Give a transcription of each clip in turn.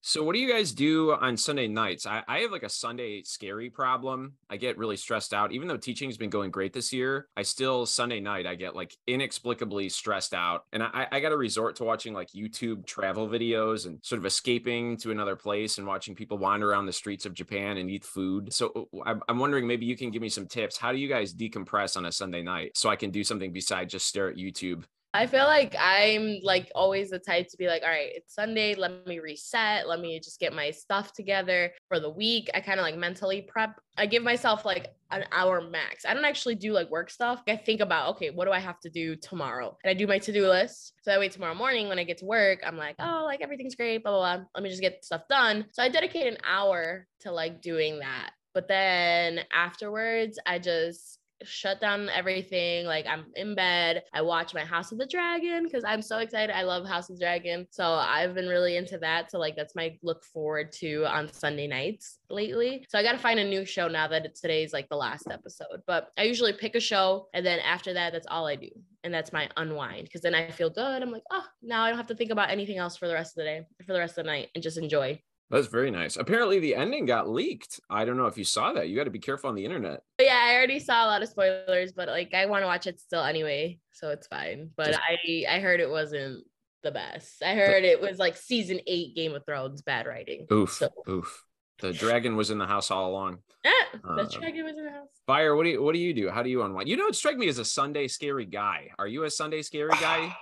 So, what do you guys do on Sunday nights? I, I, have like a Sunday scary problem. I get really stressed out. Even though teaching's been going great this year, I still, Sunday night, I get like inexplicably stressed out. And I, I got to resort to watching like YouTube travel videos and sort of escaping to another place and watching people wander around the streets of Japan and eat food. So, uh, I'm, I'm wondering maybe you can give me some tips. How do you guys decompress on a Sunday night so I can do something besides just stare at YouTube I feel like I'm like always the type to be like, all right, it's Sunday. Let me reset. Let me just get my stuff together for the week. I kind of like mentally prep. I give myself like an hour max. I don't actually do like work stuff. I think about, okay, what do I have to do tomorrow? And I do my to do list. So that way tomorrow morning when I get to work, I'm like, oh, like everything's great, blah, blah, blah. Let me just get stuff done. So I dedicate an hour to like doing that. But then afterwards, I just shut down everything. Like I'm in bed. I watch my House of the Dragon because I'm so excited. I love House of the Dragon. So I've been really into that. So like that's my look forward to on Sunday nights lately. So I got to find a new show now that today's like the last episode. But I usually pick a show and then after that, that's all I do. And that's my unwind because then I feel good. I'm like, oh, now I don't have to think about anything else for the rest of the day, for the rest of the night, and just enjoy. That's very nice. Apparently, the ending got leaked. I don't know if you saw that. You got to be careful on the internet. But yeah, I already saw a lot of spoilers, but like I want to watch it still anyway, so it's fine. But Just- I I heard it wasn't the best. I heard it was like season eight Game of Thrones bad writing. Oof. So. Oof. The dragon was in the house all along. Yeah, the uh, dragon was in the house. Feyer, what do you what do you do? How do you unwind? You don't strike me as a Sunday scary guy. Are you a Sunday scary guy?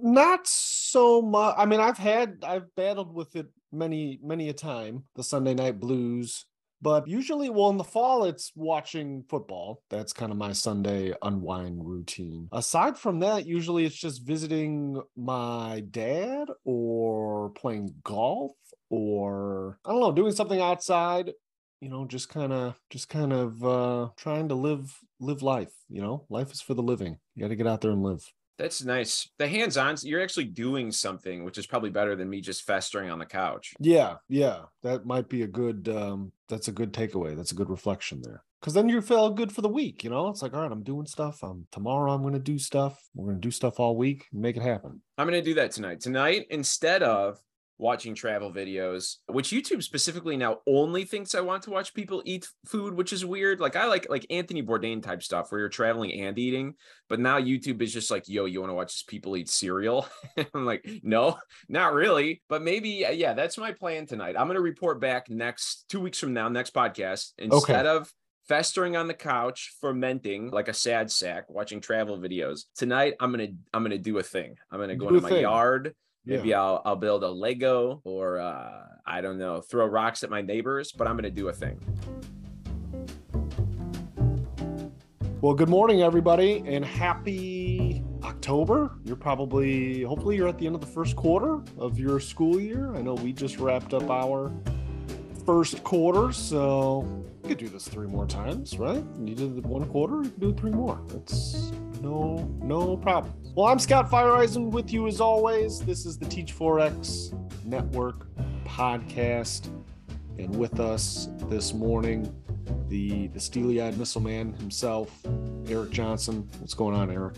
Not so much. I mean, I've had I've battled with it many many a time the sunday night blues but usually well in the fall it's watching football. That's kind of my sunday unwind routine. Aside from that usually it's just visiting my dad or playing golf or i don't know doing something outside you know just kind of just kind of uh trying to live live life you know? Life is for the living. You got to get out there and live that's nice. The hands on, you're actually doing something, which is probably better than me just festering on the couch. Yeah. Yeah. That might be a good, um, that's a good takeaway. That's a good reflection there. Cause then you feel good for the week. You know, it's like, all right, I'm doing stuff. I'm tomorrow, I'm going to do stuff. We're going to do stuff all week, make it happen. I'm going to do that tonight. Tonight, instead of watching travel videos, which YouTube specifically now only thinks I want to watch people eat food, which is weird. Like I like like Anthony Bourdain type stuff where you're traveling and eating, but now YouTube is just like, yo, you want to watch people eat cereal? I'm like, no, not really. But maybe, yeah, that's my plan tonight. I'm gonna report back next two weeks from now, next podcast. Instead okay. of festering on the couch, fermenting like a sad sack, watching travel videos. Tonight, I'm gonna I'm gonna do a thing. I'm gonna go do into my thing. yard. Maybe yeah. I'll I'll build a Lego or uh, I don't know, throw rocks at my neighbors, but I'm gonna do a thing. Well, good morning, everybody, and happy October. You're probably, hopefully, you're at the end of the first quarter of your school year. I know we just wrapped up our first quarter, so you could do this three more times, right? You did one quarter, you can do three more. It's no, no problem. Well, I'm Scott Feyereisen with you as always. This is the Teach 4X Network podcast. And with us this morning, the, the steely eyed missile man himself, Erik Johnson. What's going on, Erik?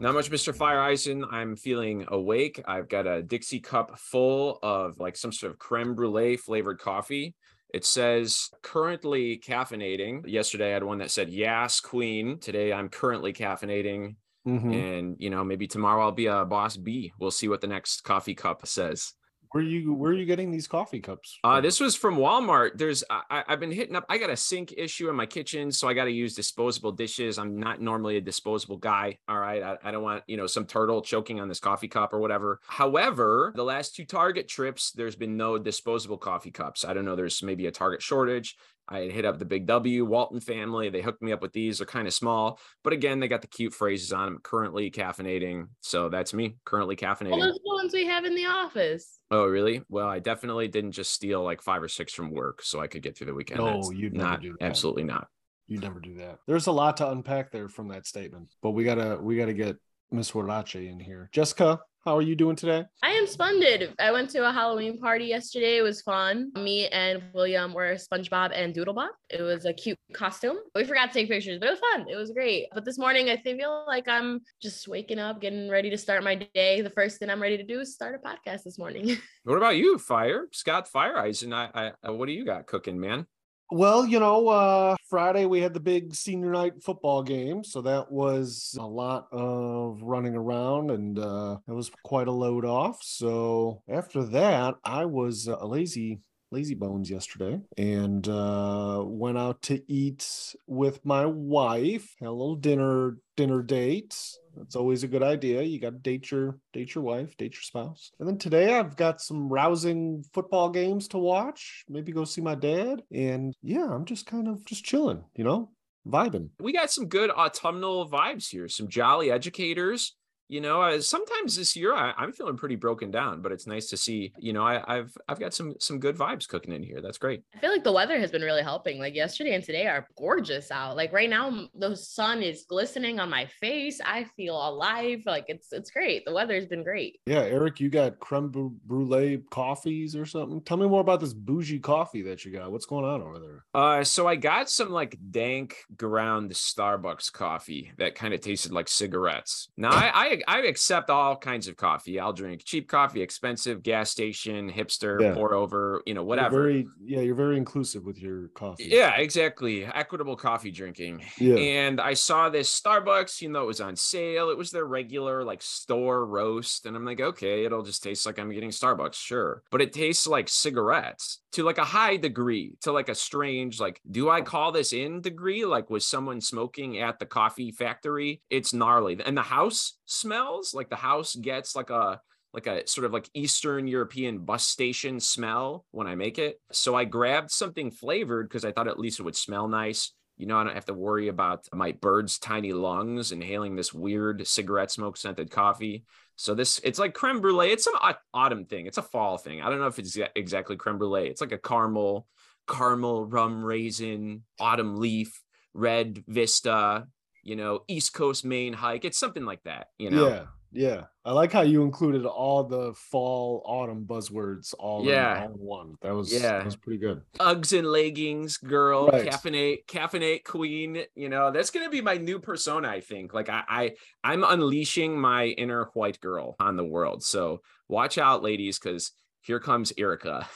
Not much, Mr. Feyereisen. I'm feeling awake. I've got a Dixie cup full of like some sort of creme brulee flavored coffee. It says currently caffeinating. Yesterday I had one that said yes Queen. Today I'm currently caffeinating. Mm-hmm. And you know, maybe tomorrow I'll be a boss B. We'll see what the next coffee cup says. Where you where are you getting these coffee cups? Uh, this was from Walmart. There's I, have been hitting up. I got a sink issue in my kitchen, so I got to use disposable dishes. I'm not normally a disposable guy. All right, I, I don't want you know some turtle choking on this coffee cup or whatever. However, the last two Target trips, there's been no disposable coffee cups. I don't know. There's maybe a Target shortage. I hit up the Big W Walton family. They hooked me up with these. They're kind of small, but again, they got the cute phrases on them. Currently caffeinating, so that's me. Currently caffeinating. All those ones we have in the office. Oh, really? Well, I definitely didn't just steal like five or six from work so I could get through the weekend. No, you'd not do that. absolutely not. You'd never do that. There's a lot to unpack there from that statement, but we gotta we gotta get Miss Huirache in here. Jessica, How are you doing today? I am splendid. I went to a Halloween party yesterday. It was fun. Me and William were SpongeBob and Doodlebop. It was a cute costume. We forgot to take pictures, but it was fun. It was great. But this morning, I feel like I'm just waking up, getting ready to start my day. The first thing I'm ready to do is start a podcast this morning. What about you, Feyer Scott Feyereisen? I, I, what do you got cooking, man? Well, you know, uh, Friday we had the big senior night football game, so that was a lot of running around, and uh, it was quite a load off. So after that, I was uh, a lazy lazy bones yesterday and uh went out to eat with my wife had a little dinner dinner date. It's always a good idea. You got to date your date your wife date your spouse. And then today i've got some rousing football games to watch maybe go see my dad. And yeah i'm just kind of just chilling you know vibing. We got some good autumnal vibes here, some jolly educators. You know, uh, sometimes this year I, I'm feeling pretty broken down, but it's nice to see. You know, I, I've I've got some some good vibes cooking in here. That's great. I feel like the weather has been really helping. Like yesterday and today are gorgeous out. Like right now, the sun is glistening on my face. I feel alive. Like it's it's great. The weather's been great. yeah Erik you got creme bru- brulee coffees or something tell me more about this bougie coffee that you got what's going on over there Uh, so I got some like dank ground Starbucks coffee that kind of tasted like cigarettes. Now I, I I accept all kinds of coffee. I'll drink cheap coffee, expensive, gas station, hipster, Yeah. pour over, you know, You're whatever. very yeah you're very inclusive with your coffee Yeah, exactly. Equitable coffee drinking. yeah And I saw this Starbucks, you know, it was on sale. It was their regular like store roast. And I'm like, okay, it'll just taste like I'm getting Starbucks, sure. But it tastes like cigarettes to like a high degree, to like a strange, like, do I call this in degree? Like, was someone smoking at the coffee factory? It's gnarly. And the house smells like the house gets like a like a sort of like Eastern European bus station smell when I make it. So I grabbed something flavored because I thought at least it would smell nice. You know, I don't have to worry about my bird's tiny lungs inhaling this weird cigarette smoke scented coffee. So this, it's like creme brulee. It's some autumn thing. It's a fall thing. I don't know if it's exactly creme brulee. It's like a caramel, caramel rum raisin, autumn leaf, red vista. You know, East Coast Maine hike. It's something like that. You know. Yeah, yeah. I like how you included all the fall, autumn buzzwords all, Yeah. in, all in one. That was Yeah. that was pretty good. Uggs and leggings girl, Right. caffeinate, caffeinate queen. You know, that's gonna be my new persona. I think. Like I, I, I'm unleashing my inner white girl on the world. So watch out, ladies, because here comes Erica.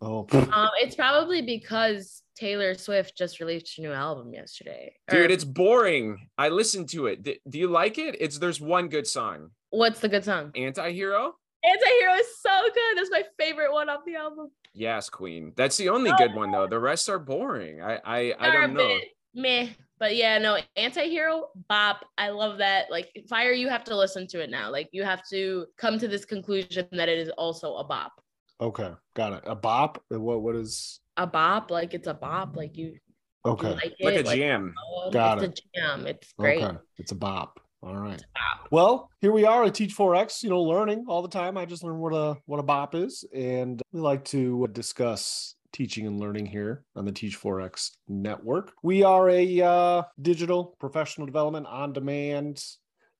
Oh, Um, it's probably because Taylor Swift just released a new album yesterday. Or Dude, it's boring. I listened to it. D- do you like it? It's there's one good song. what's the good song? Anti-hero? Anti-Hero is so good. That's my favorite one off the album. Yes, Queen. That's the only good one though. The rest are boring. I I, I don't know. Meh. But yeah, no, anti-hero bop. I love that. Like Feyer, you have to listen to it now. Like you have to come to this conclusion that it is also a bop. okay, got it. A bop. What? What is? A bop, like it's a bop. Like you, you Okay, like Like a it. jam. oh, Got it's a jam. It's great. okay. It's a bop. All right. bop. Well, here we are at Teach 4X, you know, learning all the time. I just learned what a what a bop is, and we like to discuss teaching and learning here on the Teach 4X network. We are a uh, digital professional development on demand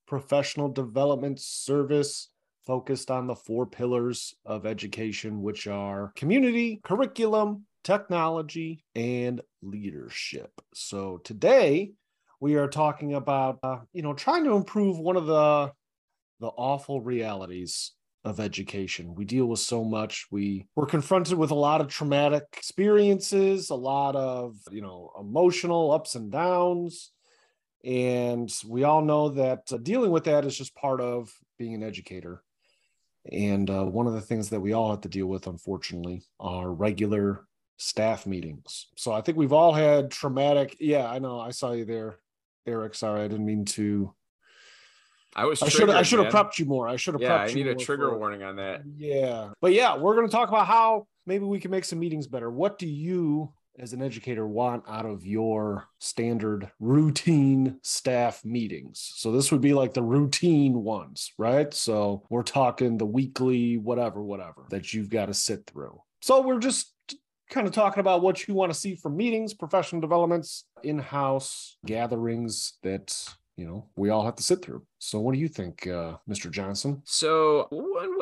professional development service focused on the four pillars of education, which are community, curriculum, technology, and leadership. So today we are talking about uh, you know trying to improve one of the the awful realities of education. We deal with so much. We we're confronted with a lot of traumatic experiences, a lot of, you know, emotional ups and downs. And we all know that uh, dealing with that is just part of being an educator. And uh, one of the things that we all have to deal with, unfortunately, are regular staff meetings. So I think we've all had traumatic. Yeah, I know. I saw you there, Erik. Sorry, I didn't mean to. I was. I should. I should have prepped you more. I should have. Yeah, prepped I you need a trigger for- warning on that. Yeah, but yeah, we're going to talk about how maybe we can make some meetings better. What do you, as an educator, want out of your standard routine staff meetings? So this would be like the routine ones, right? So we're talking the weekly, whatever, whatever that you've got to sit through. So we're just kind of talking about what you want to see from meetings, professional developments, in-house gatherings that you know we all have to sit through. So what do you think, uh, Mr. Johnson? So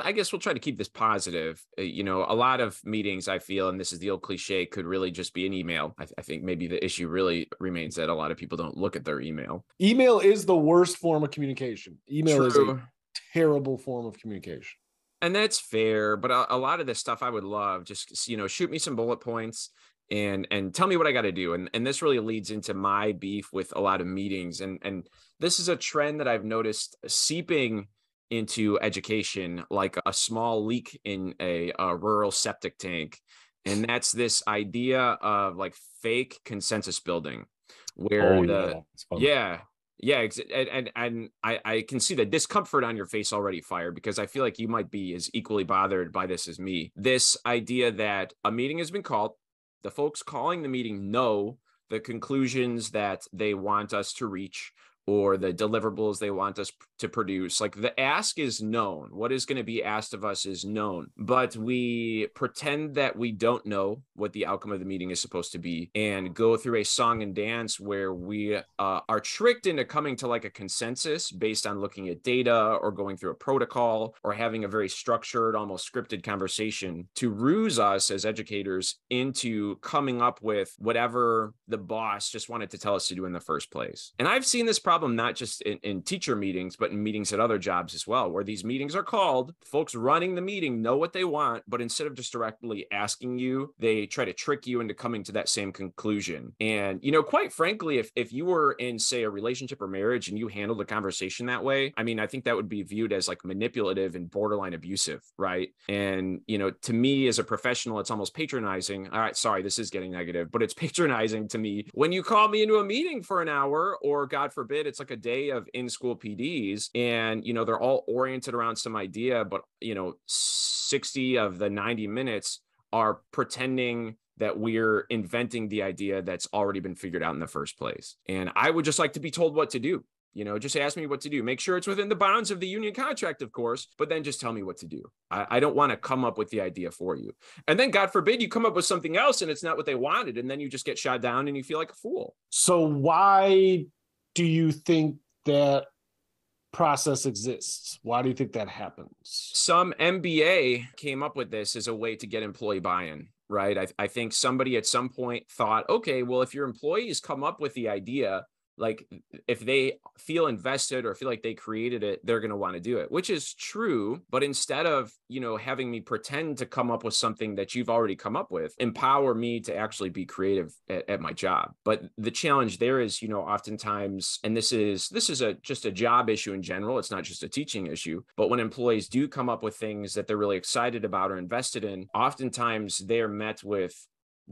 I guess we'll try to keep this positive. Uh, you know, a lot of meetings I feel, and this is the old cliche, could really just be an email. I, I think maybe the issue really remains that a lot of people don't look at their email. Email is the worst form of communication. Email True. is a terrible form of communication and that's fair but a, a, lot of this stuff i would love just you know shoot me some bullet points and and tell me what i got to do and and this really leads into my beef with a lot of meetings and and this is a trend that i've noticed seeping into education like a small leak in a, a rural septic tank and that's this idea of like fake consensus building where oh, the yeah, yeah and and, and I, I can see the discomfort on your face already, Feyer, because I feel like you might be as equally bothered by this as me. This idea that a meeting has been called, the folks calling the meeting know the conclusions that they want us to reach or the deliverables they want us to produce. Like the ask is known. What is going to be asked of us is known, but we pretend that we don't know what the outcome of the meeting is supposed to be and go through a song and dance where we uh, are tricked into coming to like a consensus based on looking at data or going through a protocol or having a very structured, almost scripted conversation to ruse us as educators into coming up with whatever the boss just wanted to tell us to do in the first place. And I've seen this problem not just in, in teacher meetings, but in meetings at other jobs as well, where these meetings are called, folks running the meeting know what they want, but instead of just directly asking you, they try to trick you into coming to that same conclusion. And, you know, quite frankly, if, if you were in, say, a relationship or marriage and you handled the conversation that way, I mean, I think that would be viewed as like manipulative and borderline abusive, right? And, you know, to me as a professional, it's almost patronizing. All right, sorry, this is getting negative, but it's patronizing to me when you call me into a meeting for an hour, or God forbid, it's like a day of in school PDs, and, you know, they're all oriented around some idea, but, you know, 60 of the 90 minutes are pretending that we're inventing the idea that's already been figured out in the first place. And I would just like to be told what to do. You know, just ask me what to do. Make sure it's within the bounds of the union contract, of course, but then just tell me what to do. I, I don't want to come up with the idea for you. And then, God forbid, you come up with something else and it's not what they wanted. And then you just get shot down and you feel like a fool. So, why do you think that process exists. Why do you think that happens? Some MBA came up with this as a way to get employee buy in, right? I, I think somebody at some point thought, okay, well, if your employees come up with the idea, like if they feel invested or feel like they created it they're going to want to do it which is true but instead of you know having me pretend to come up with something that you've already come up with empower me to actually be creative at, at my job. But the challenge there is you know oftentimes and this is this is a just a job issue in general it's not just a teaching issue but when employees do come up with things that they're really excited about or invested in oftentimes they're met with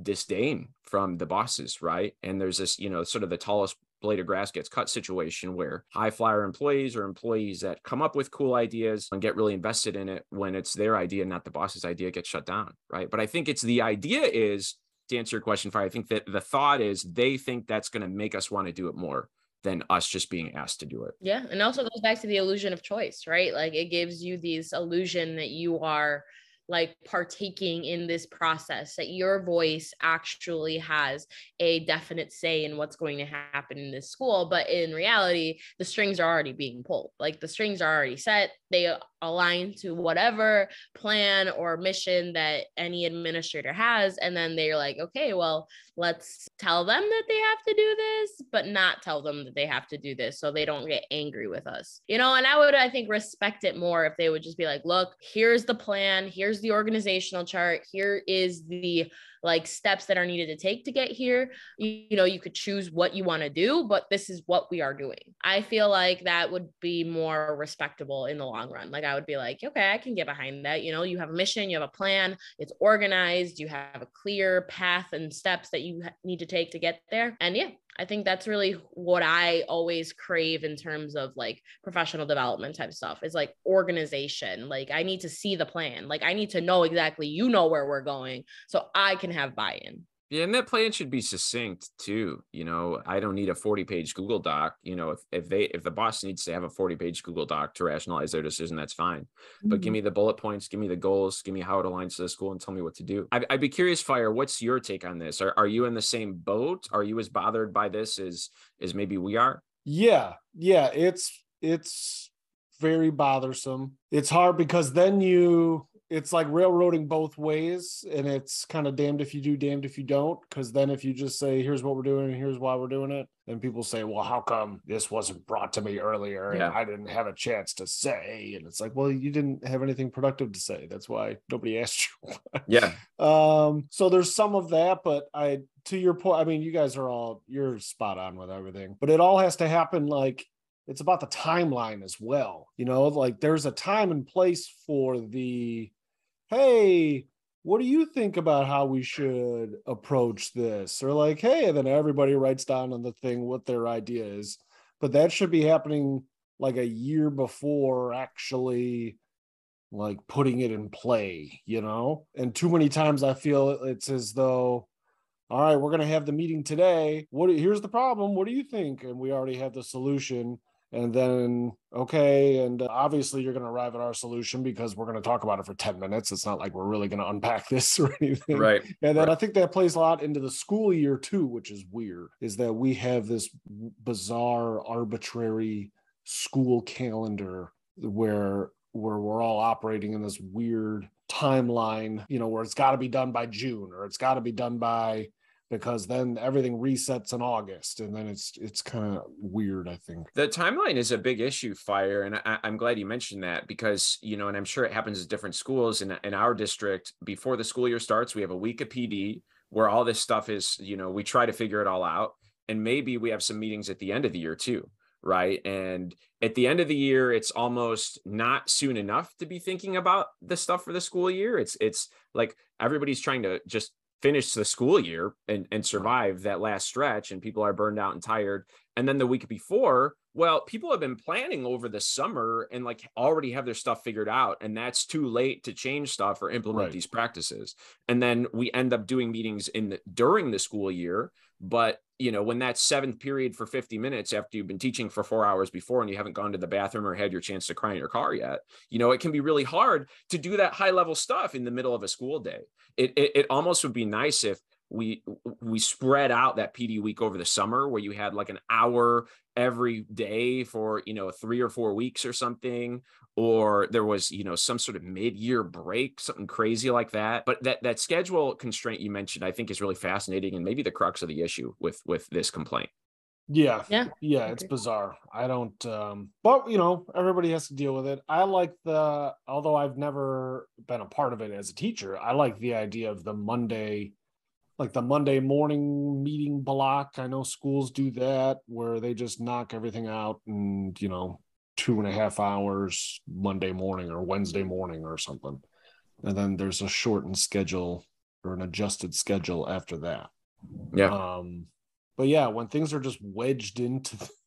disdain from the bosses, right? And there's this, you know, sort of the tallest blade of grass gets cut situation where high flyer employees or employees that come up with cool ideas and get really invested in it when it's their idea, not the boss's idea, gets shut down. Right. But I think it's the idea is to answer your question, Feyer, I think that the thought is they think that's going to make us want to do it more than us just being asked to do it. Yeah. And also goes back to the illusion of choice, right? Like it gives you this illusion that you are like partaking in this process that your voice actually has a definite say in what's going to happen in this school but in reality the strings are already being pulled. Like the strings are already set. They align to whatever plan or mission that any administrator has and then they're like okay well let's tell them that they have to do this but not tell them that they have to do this so they don't get angry with us. You know and i would i think respect it more if they would just be like look here's the plan here's the organizational chart. Here is the like steps that are needed to take to get here. You, you know, you could choose what you want to do, but this is what we are doing. I feel like that would be more respectable in the long run. Like I would be like, okay, I can get behind that. You know, you have a mission, you have a plan, it's organized, you have a clear path and steps that you need to take to get there. And yeah, I think that's really what I always crave in terms of like professional development type stuff is like organization. Like I need to see the plan. Like I need to know exactly you know where we're going so I can have buy-in. Yeah, and that plan should be succinct too. You know, I don't need a 40 page Google Doc. You know, if, if they if the boss needs to have a 40 page Google Doc to rationalize their decision, that's fine. Mm-hmm. But give mm-hmm. me the bullet points, give me the goals, give me how it aligns to the school, and tell me what to do. I'd, I'd be curious, Feyer. What's your take on this? Are are you in the same boat? Are you as bothered by this as as maybe we are? Yeah, yeah, it's it's very bothersome. It's hard because then you it's like railroading both ways and it's kind of damned if you do damned if you don't because then if you just say here's what we're doing and here's why we're doing it and people say well how come this wasn't brought to me earlier Yeah. and i didn't have a chance to say and it's like well you didn't have anything productive to say that's why nobody asked you Yeah. um so there's some of that but i to your point i mean you guys are all you're spot on with everything but it all has to happen like it's about the timeline as well you know like there's a time and place for the hey what do you think about how we should approach this? Or like hey and then everybody writes down on the thing what their idea is. But that should be happening like a year before actually like putting it in play you know? And too many times i feel it's as though all right we're going to have the meeting today. What here's the problem. What do you think? And we already have the solution and then okay and uh, obviously you're going to arrive at our solution because we're going to talk about it for 10 minutes it's not like we're really going to unpack this or anything Right. and then Right. I think that plays a lot into the school year too, which is weird, is that we have this bizarre, arbitrary school calendar where where we're all operating in this weird timeline, you know, where it's got to be done by June or it's got to be done by because then everything resets in August and then it's it's kind of weird, I think. The timeline is a big issue, Feyer, and I, I'm glad you mentioned that because you know, and I'm sure it happens at different schools. In in our district, before the school year starts, we have a week of PD where all this stuff is. You know, we try to figure it all out, and maybe we have some meetings at the end of the year too, right? And at the end of the year, it's almost not soon enough to be thinking about the stuff for the school year. It's it's like everybody's trying to just finish the school year and, and survive that last stretch and people are burned out and tired. And then the week before well people have been planning over the summer and like already have their stuff figured out and that's too late to change stuff or implement Right. these practices. And then we end up doing meetings in the, during the school year but you know when that seventh period for 50 minutes after you've been teaching for four hours before and you haven't gone to the bathroom or had your chance to cry in your car yet you know it can be really hard to do that high level stuff in the middle of a school day. It, it, it almost would be nice if we we spread out that PD week over the summer where you had like an hour every day for you know three or four weeks or something or there was you know some sort of mid-year break something crazy like that but that that schedule constraint you mentioned i think is really fascinating and maybe the crux of the issue with with this complaint Yeah. Yeah, Yeah, it's bizarre. I don't um but you know, everybody has to deal with it. I like the although I've never been a part of it as a teacher, I like the idea of the Monday like the Monday morning meeting block. I know schools do that where they just knock everything out and you know, two and a half hours Monday morning or Wednesday morning or something. And then there's a shortened schedule or an adjusted schedule after that. yeah Um, but yeah, when things are just wedged into the,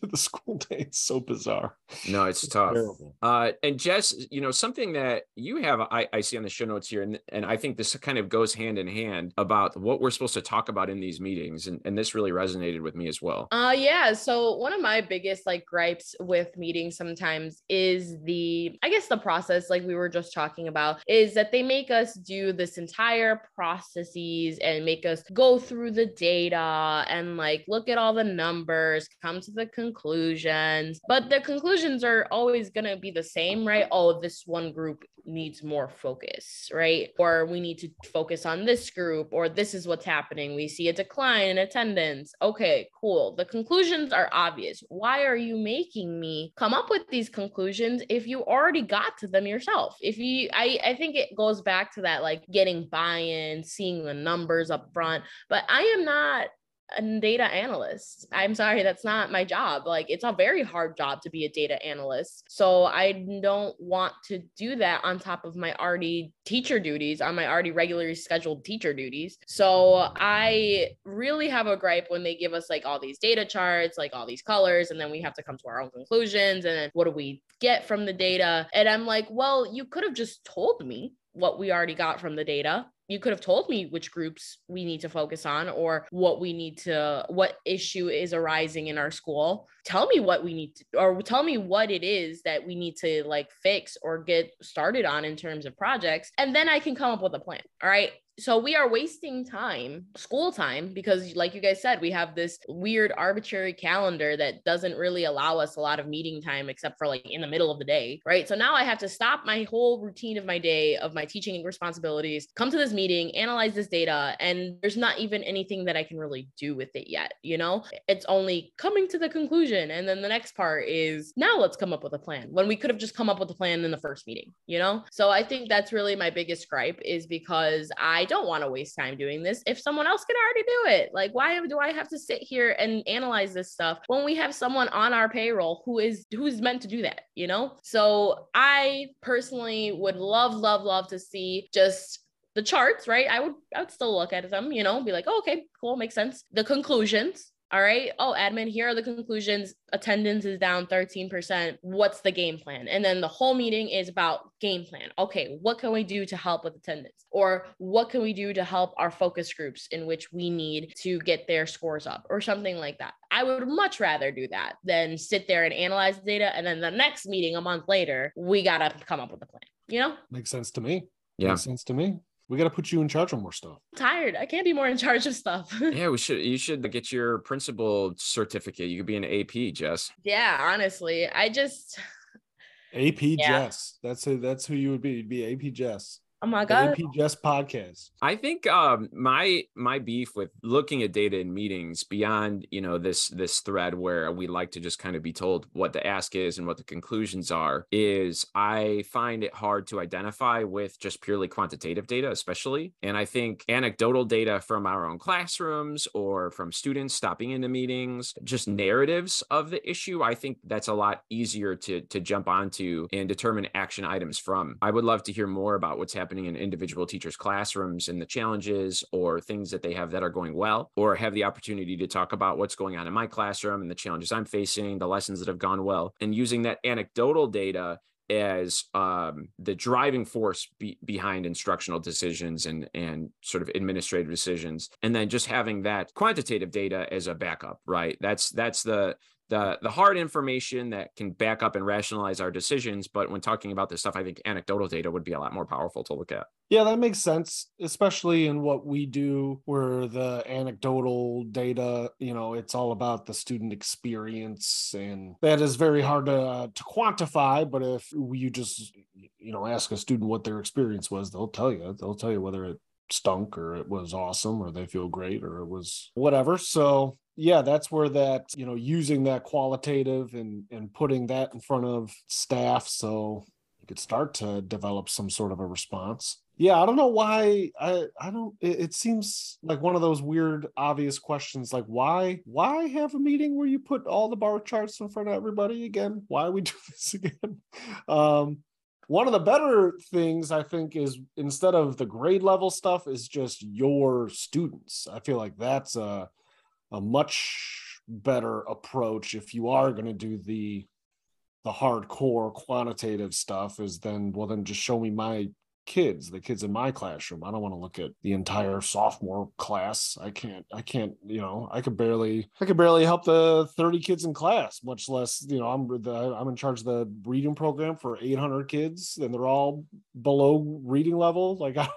to the school day, it's so bizarre. no it's tough Terrible. Uh, and Jess, you know, something that you have, I, I see on the show notes here, and, and I think this kind of goes hand in hand about what we're supposed to talk about in these meetings. And, and this really resonated with me as well. Uh yeah, so one of my biggest like gripes with meetings sometimes is the I guess the process like we were just talking about is that they make us do this entire processes and make us go through the data and like look at all the numbers, come to the conclusions. But the conclusions are always going to be the same, right? Oh, this one group needs more focus, right? Or we need to focus on this group, or this is what's happening. We see a decline in attendance. Okay, cool. The conclusions are obvious. Why are you making me come up with these conclusions if you already got to them yourself? If you, I, I think it goes back to that like getting buy in, seeing the numbers up front. But I am not a data analyst. I'm sorry, that's not my job. Like it's a very hard job to be a data analyst. So I don't want to do that on top of my already teacher duties, on my already regularly scheduled teacher duties. So I really have a gripe when they give us like all these data charts, like all these colors, and then we have to come to our own conclusions. And then what do we get from the data? And I'm like, well, you could have just told me what we already got from the data you could have told me which groups we need to focus on or what we need to what issue is arising in our school. Tell me what we need to or tell me what it is that we need to like fix or get started on in terms of projects and then i can come up with a plan all right so we are wasting time, school time, because like you guys said, we have this weird arbitrary calendar that doesn't really allow us a lot of meeting time except for like in the middle of the day, right? So now I have to stop my whole routine of my day of my teaching responsibilities, come to this meeting, analyze this data, and there's not even anything that I can really do with it yet, you know? It's only coming to the conclusion and then the next part is now let's come up with a plan when we could have just come up with a plan in the first meeting, you know? So I think that's really my biggest gripe is because I don't want to waste time doing this if someone else can already do it. Like, why do I have to sit here and analyze this stuff when we have someone on our payroll who is who's meant to do that, you know? So I personally would love, love, love to see just the charts, right? I would I would still look at them, you know, be like, oh, okay, cool, makes sense. The conclusions, all right. Oh, admin, here are the conclusions. Attendance is down 13%. What's the game plan? And then the whole meeting is about game plan. Okay, what can we do to help with attendance? Or what can we do to help our focus groups in which we need to get their scores up or something like that? I would much rather do that than sit there and analyze the data. And then the next meeting a month later, we got to come up with a plan, you know? Makes sense to me. Yeah. Makes sense to me. We got to put you in charge of more stuff. I'm tired. I can't be more in charge of stuff. yeah, we should. You should get your principal certificate. You could be an AP, Jess. Yeah, honestly, I just AP yeah. Jess. That's who. That's who you would be. You'd be AP Jess. Oh my god. AP Just podcast. I think um my my beef with looking at data in meetings beyond, you know, this this thread where we like to just kind of be told what the ask is and what the conclusions are is I find it hard to identify with just purely quantitative data especially. And I think anecdotal data from our own classrooms or from students stopping into meetings, just narratives of the issue, I think that's a lot easier to to jump onto and determine action items from. I would love to hear more about what's happening happening in individual teachers' classrooms and the challenges or things that they have that are going well, or have the opportunity to talk about what's going on in my classroom and the challenges I'm facing, the lessons that have gone well, and using that anecdotal data as um, the driving force be- behind instructional decisions and and sort of administrative decisions and then just having that quantitative data as a backup right? That's that's the the the hard information that can back up and rationalize our decisions but when talking about this stuff i think anecdotal data would be a lot more powerful to look at. Yeah that makes sense especially in what we do where the anecdotal data you know it's all about the student experience and that is very hard to uh, to quantify but if you just you know ask a student what their experience was they'll tell you. They'll tell you whether it stunk or it was awesome or they feel great or it was whatever. So yeah that's where that you know using that qualitative and and putting that in front of staff so you could start to develop some sort of a response. Yeah i don't know why i i don't it, it, seems like one of those weird obvious questions like why why have a meeting where you put all the bar charts in front of everybody again? Why we do this again? Um one of the better things i think is instead of the grade level stuff is just your students. I feel like that's a a much better approach if you are going to do the the hardcore quantitative stuff is then well then just show me my kids the kids in my classroom. I don't want to look at the entire sophomore class. I can't i can't you know i could barely i could barely help the 30 kids in class much less you know i'm the i'm in charge of the reading program for 800 kids and they're all below reading level. Like I,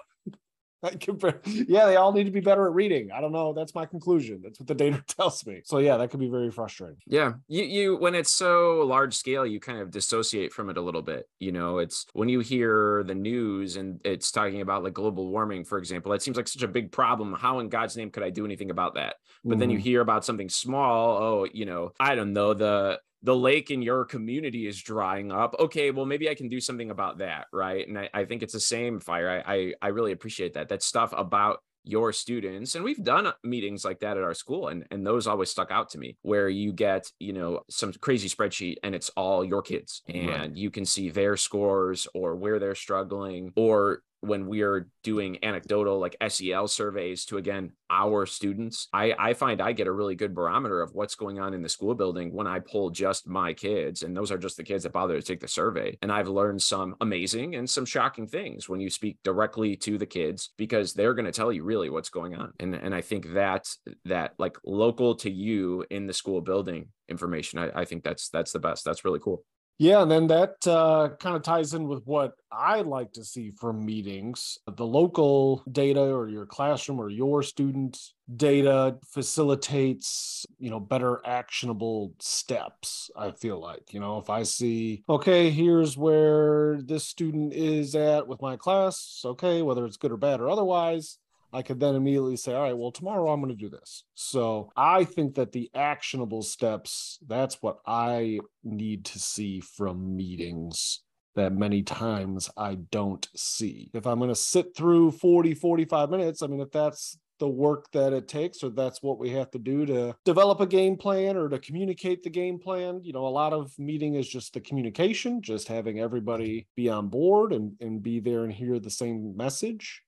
yeah, they all need to be better at reading. I don't know. That's my conclusion. That's what the data tells me. So yeah, that could be very frustrating. Yeah, you you when it's so large scale, you kind of dissociate from it a little bit. You know, it's when you hear the news and it's talking about like global warming, for example. It seems like such a big problem. How in God's name could I do anything about that? But mm-hmm. then you mm-hmm. hear about something small. Oh, you know, I don't know the the lake in your community is drying up. Okay, well, maybe I can do something about that, right? And I, I think it's the same Feyer. I, I I really appreciate that. That stuff about your students and we've done uh, meetings like that at our school and and those always stuck out to me where you get you know some crazy spreadsheet and it's all your kids and right. you can see their scores or where they're struggling or when we are doing anecdotal like SEL surveys to again our students, I, I find I get a really good barometer of what's going on in the school building when I pull just my kids. And those are just the kids that bother to take the survey. And I've learned some amazing and some shocking things when you speak directly to the kids because they're going to tell you really what's going on. And, and I think that that like local to you in the school building information, I, I think that's that's the best. That's really cool. Yeah, and then that uh, kind of ties in with what I like to see from meetings. The local data or your classroom or your student data facilitates, you know, better actionable steps. I feel like, you know, if I see, okay, here's where this student is at with my class, okay, whether it's good or bad or otherwise, I could then immediately say, all right, well, tomorrow I'm going to do this. So I think that the actionable steps, that's what I need to see from meetings that many times I don't see. If I'm going to sit through 40, 45 minutes, I mean, if that's the work that it takes or that's what we have to do to develop a game plan or to communicate the game plan you know a lot of meeting is just the communication just having everybody be on board and, and be there and hear the same message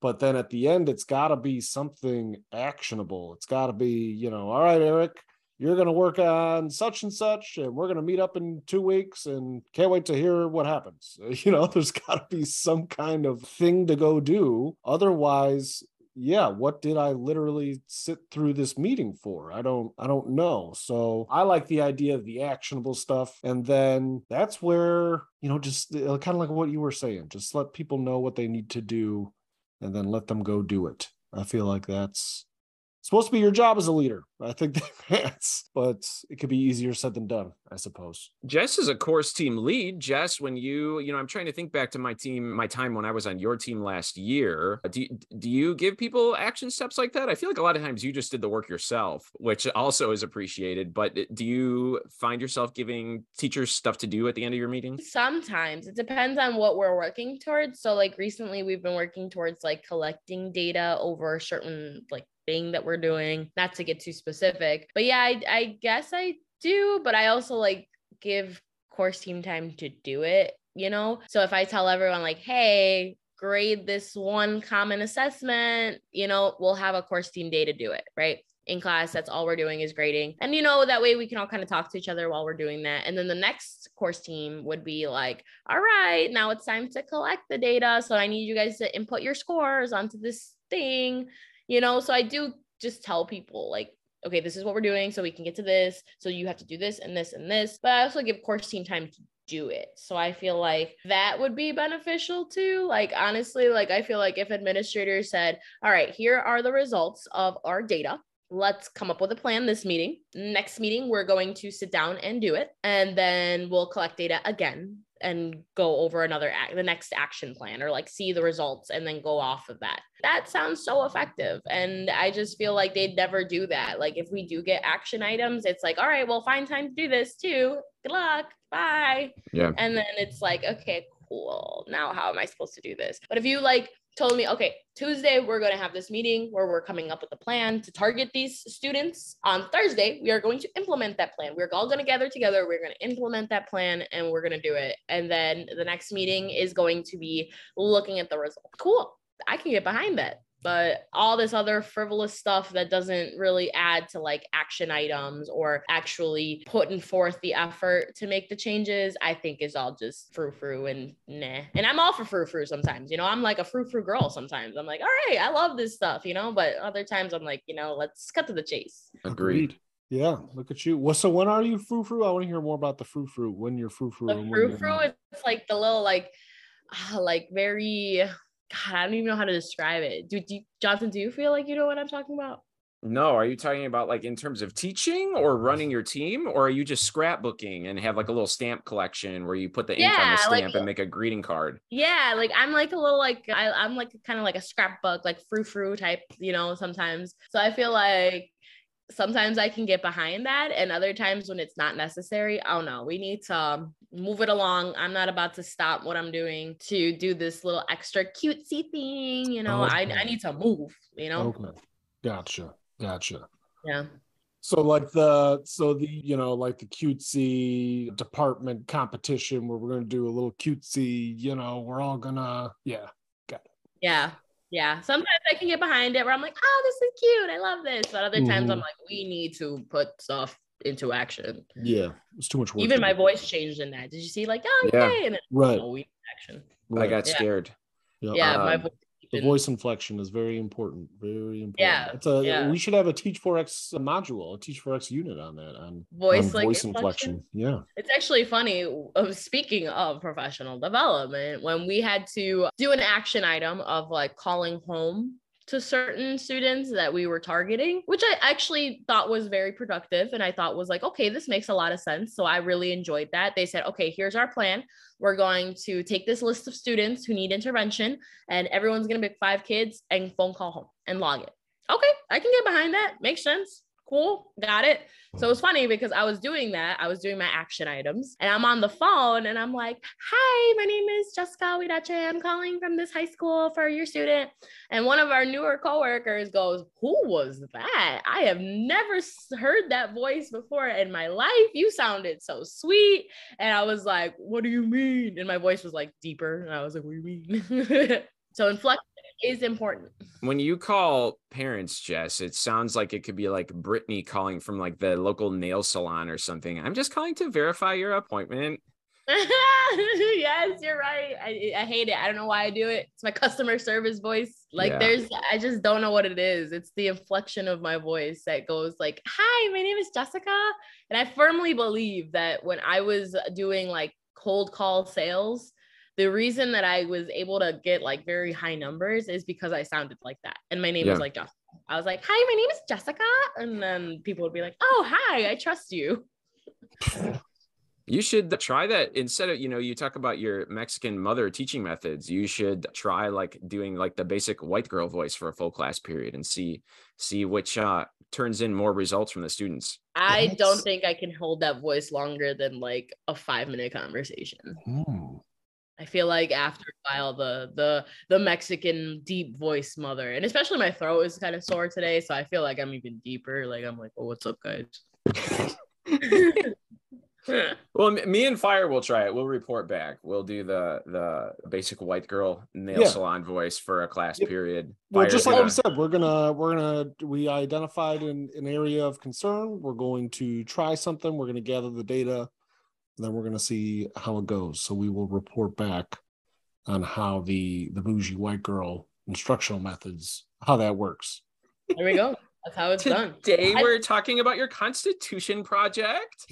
but then at the end it's got to be something actionable. It's got to be you know all right Erik you're going to work on such and such and we're going to meet up in two weeks and can't wait to hear what happens. You know there's got to be some kind of thing to go do. Otherwise yeah what did i literally sit through this meeting for? I don't i don't know. So i like the idea of the actionable stuff and then that's where you know just uh, kind of like what you were saying just let people know what they need to do and then let them go do it. I feel like that's supposed to be your job as a leader. I think that's, but it could be easier said than done, I suppose. Jess is a course team lead. Jess, when you, you know, I'm trying to think back to my team, my time when I was on your team last year. Do you, do you give people action steps like that? I feel like a lot of times you just did the work yourself, which also is appreciated. But do you find yourself giving teachers stuff to do at the end of your meeting? Sometimes it depends on what we're working towards. So, like recently, we've been working towards like collecting data over certain like thing that we're doing, not to get too specific. But yeah, I, I guess I do, but I also like give course team time to do it, you know? So if I tell everyone, like, hey, grade this one common assessment, you know, we'll have a course team day to do it, right? in class. That's all we're doing is grading. And you know, that way we can all kind of talk to each other while we're doing that. And then the next course team would be like, all right, now it's time to collect the data. So I need you guys to input your scores onto this thing you know? So i do just tell people like okay this is what we're doing so we can get to this so you have to do this and this and this. But i also give course team time to do it. So i feel like that would be beneficial too. Like honestly like i feel like if administrators said all right here are the results of our data. Let's come up with a plan this meeting. Next meeting we're going to sit down and do it and then we'll collect data again and go over another act the next action plan or like see the results and then go off of that. That sounds so effective and i just feel like they'd never do that. Like if we do get action items it's like all right well find time to do this too. Good luck. Bye. Yeah. And then it's like okay cool. Now how am i supposed to do this? But if you like told me, okay, Tuesday, we're going to have this meeting where we're coming up with a plan to target these students. On Thursday, we are going to implement that plan. We're all going to gather together. We're going to implement that plan and we're going to do it. And then the next meeting is going to be looking at the result. Cool. I can get behind that but all this other frivolous stuff that doesn't really add to like action items or actually putting forth the effort to make the changes, I think is all just frou frou and nah. And I'm all for frou frou sometimes, you know, I'm like a frou frou girl sometimes. I'm like, all right, I love this stuff, you know, but other times I'm like, you know, let's cut to the chase. Agreed. Yeah, look at you. Well, so when are you frou frou? I want to hear more about the frou frou. When you're frou frou. The frou frou is like the little like, uh, like very God, I don't even know how to describe it. Do, do you, Jonathan, do you feel like you know what I'm talking about? No, are you talking about like in terms of teaching or running your team, or are you just scrapbooking and have like a little stamp collection where you put the ink on the stamp like, and make a greeting card? Yeah, like I'm like a little like I, I'm like kind of like a scrapbook, like frou frou type, you know, sometimes. So I feel like sometimes I can get behind that, and other times when it's not necessary, oh no, we need to um, move it along. I'm not about to stop what I'm doing to do this little extra cutesy thing. You know, okay. I, I need to move, you know? Okay. Gotcha. Gotcha. Yeah. So like the so the you know like the cutesy department competition where we're gonna do a little cutesy, you know, we're all gonna yeah, got it. Yeah. Yeah. Sometimes I can get behind it where I'm like, oh, this is cute. I love this. But other times mm-hmm. I'm like, we need to put stuff into action. Yeah, it's too much work. Even my do. voice changed in that. Did you see? Like, oh, yeah, and then, right. Oh, action. Right. I got yeah. scared. Yeah, um, my voice The voice inflection is very important. Very important. Yeah, It's a, yeah. We should have a Teach 4X module, a Teach 4X unit on that. On Voice, on like, voice inflection? inflection. Yeah. It's actually funny. Of speaking of professional development, when we had to do an action item of like calling home to certain students that we were targeting, which I actually thought was very productive. And I thought was like, okay, this makes a lot of sense. So I really enjoyed that. They said, okay, here's our plan. We're going to take this list of students who need intervention, and everyone's going to pick five kids and phone call home and log it. Okay, I can get behind that. Makes sense. Cool. Got it. So it was funny because I was doing that. I was doing my action items and I'm on the phone and I'm like, Hi, my name is Jessica Huirache. I'm calling from this high school for your student. And one of our newer coworkers goes, Who was that? I have never heard that voice before in my life. You sounded so sweet. And I was like, What do you mean? And my voice was like deeper. And I was like, What do you mean? so inflection is important. When you call parents, Jess, it sounds like it could be like Brittany calling from like the local nail salon or something. I'm just calling to verify your appointment. yes, you're right. I, I hate it. I don't know why I do it. It's my customer service voice. Like Yeah. there's I just don't know what it is. It's the inflection of my voice that goes like, "Hi, my name is Jessica." And I firmly believe that when I was doing like cold call sales, the reason that I was able to get like very high numbers is because I sounded like that. And my name Yeah. was like Jessica. I was like, "Hi, my name is Jessica." And then people would be like, "Oh, hi, I trust you." You should try that instead of, you know, you talk about your Mexican mother teaching methods. You should try like doing like the basic white girl voice for a full class period and see see which uh turns in more results from the students. I don't think I can hold that voice longer than like a five minute conversation. Hmm. I feel like after a while, the the the Mexican deep voice mother, and especially my throat is kind of sore today, so I feel like I'm even deeper. Like I'm like, oh, what's up, guys? Well, me and Feyer will try it. We'll report back. We'll do the the basic white girl nail Yeah. salon voice for a class Yep. period. Well, Feyer's just like gonna- we said, we're gonna we're gonna we identified an, an area of concern. We're going to try something. We're gonna gather the data, and then we're gonna see how it goes. So we will report back on how the the bougie white girl instructional methods how that works. there we go. That's how it's done. Today we're talking about your Constitution project.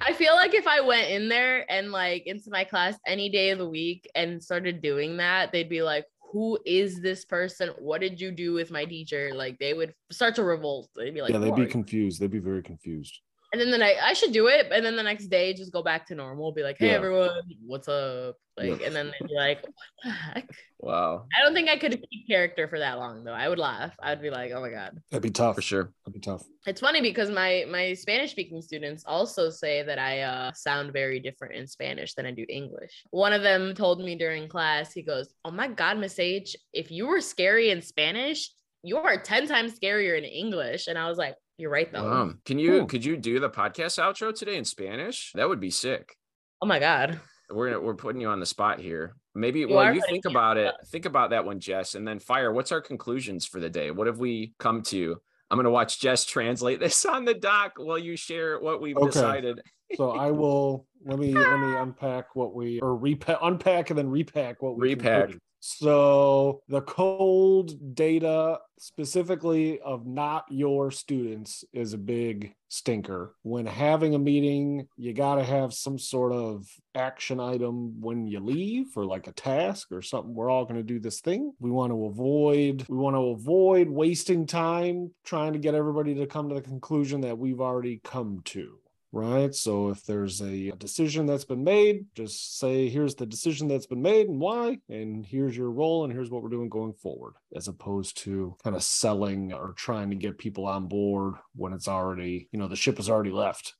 I feel like if I went in there and like into my class any day of the week and started doing that, they'd be like, who is this person? What did you do with my teacher? Like they would start to revolt. They'd be like, yeah, they'd be confused. They'd be very confused. And then the night I should do it, and then the next day just go back to normal, be like, hey Yeah. everyone, what's up? Like, and then they'd be like, what the heck? Wow, I don't think I could keep character for that long though. I would laugh. I'd be like, oh my god. That'd be tough. for sure. That'd be tough. It's funny because my my Spanish speaking students also say that I uh, sound very different in Spanish than I do English. One of them told me during class, he goes, "Oh my God, Miss H, if you were scary in Spanish, you are ten times scarier in English." And I was like, "You're right though." Um, can you Cool. could you do the podcast outro today in Spanish? That would be sick. Oh my God. We're we're putting you on the spot here. Maybe You well, you think about the it. Think about that one, Jess, and then Feyer. What's our conclusions for the day? What have we come to? I'm gonna watch Jess translate this on the doc while you share what we've Okay. decided. So I will let me let me unpack what we or repack unpack and then repack what we Repack. concluded. So the cold data specifically of not your students is a big stinker. When having a meeting, you got to have some sort of action item when you leave or like a task or something. We're all going to do this thing. We want to avoid we want to avoid wasting time trying to get everybody to come to the conclusion that we've already come to right? So if there's a decision that's been made, just say, here's the decision that's been made and why, and here's your role, and here's what we're doing going forward, as opposed to kind of selling or trying to get people on board when it's already, you know, the ship has already left.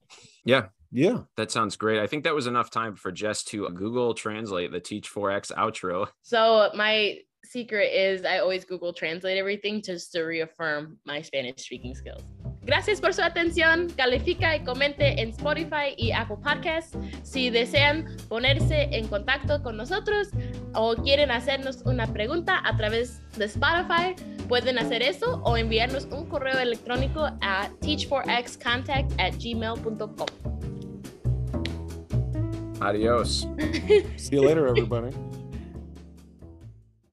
Yeah. Yeah. That sounds great. I think that was enough time for Jess to Google Translate the Teach 4X outro. So my secret is I always Google Translate everything just to reaffirm my Spanish speaking skills. Gracias por su atención. Califica y comente en Spotify y Apple Podcasts. Si desean ponerse en contacto con nosotros o quieren hacernos una pregunta a través de Spotify, pueden hacer eso o enviarnos un correo electrónico a teach4xcontact at gmail.com. Adios. See you later, everybody.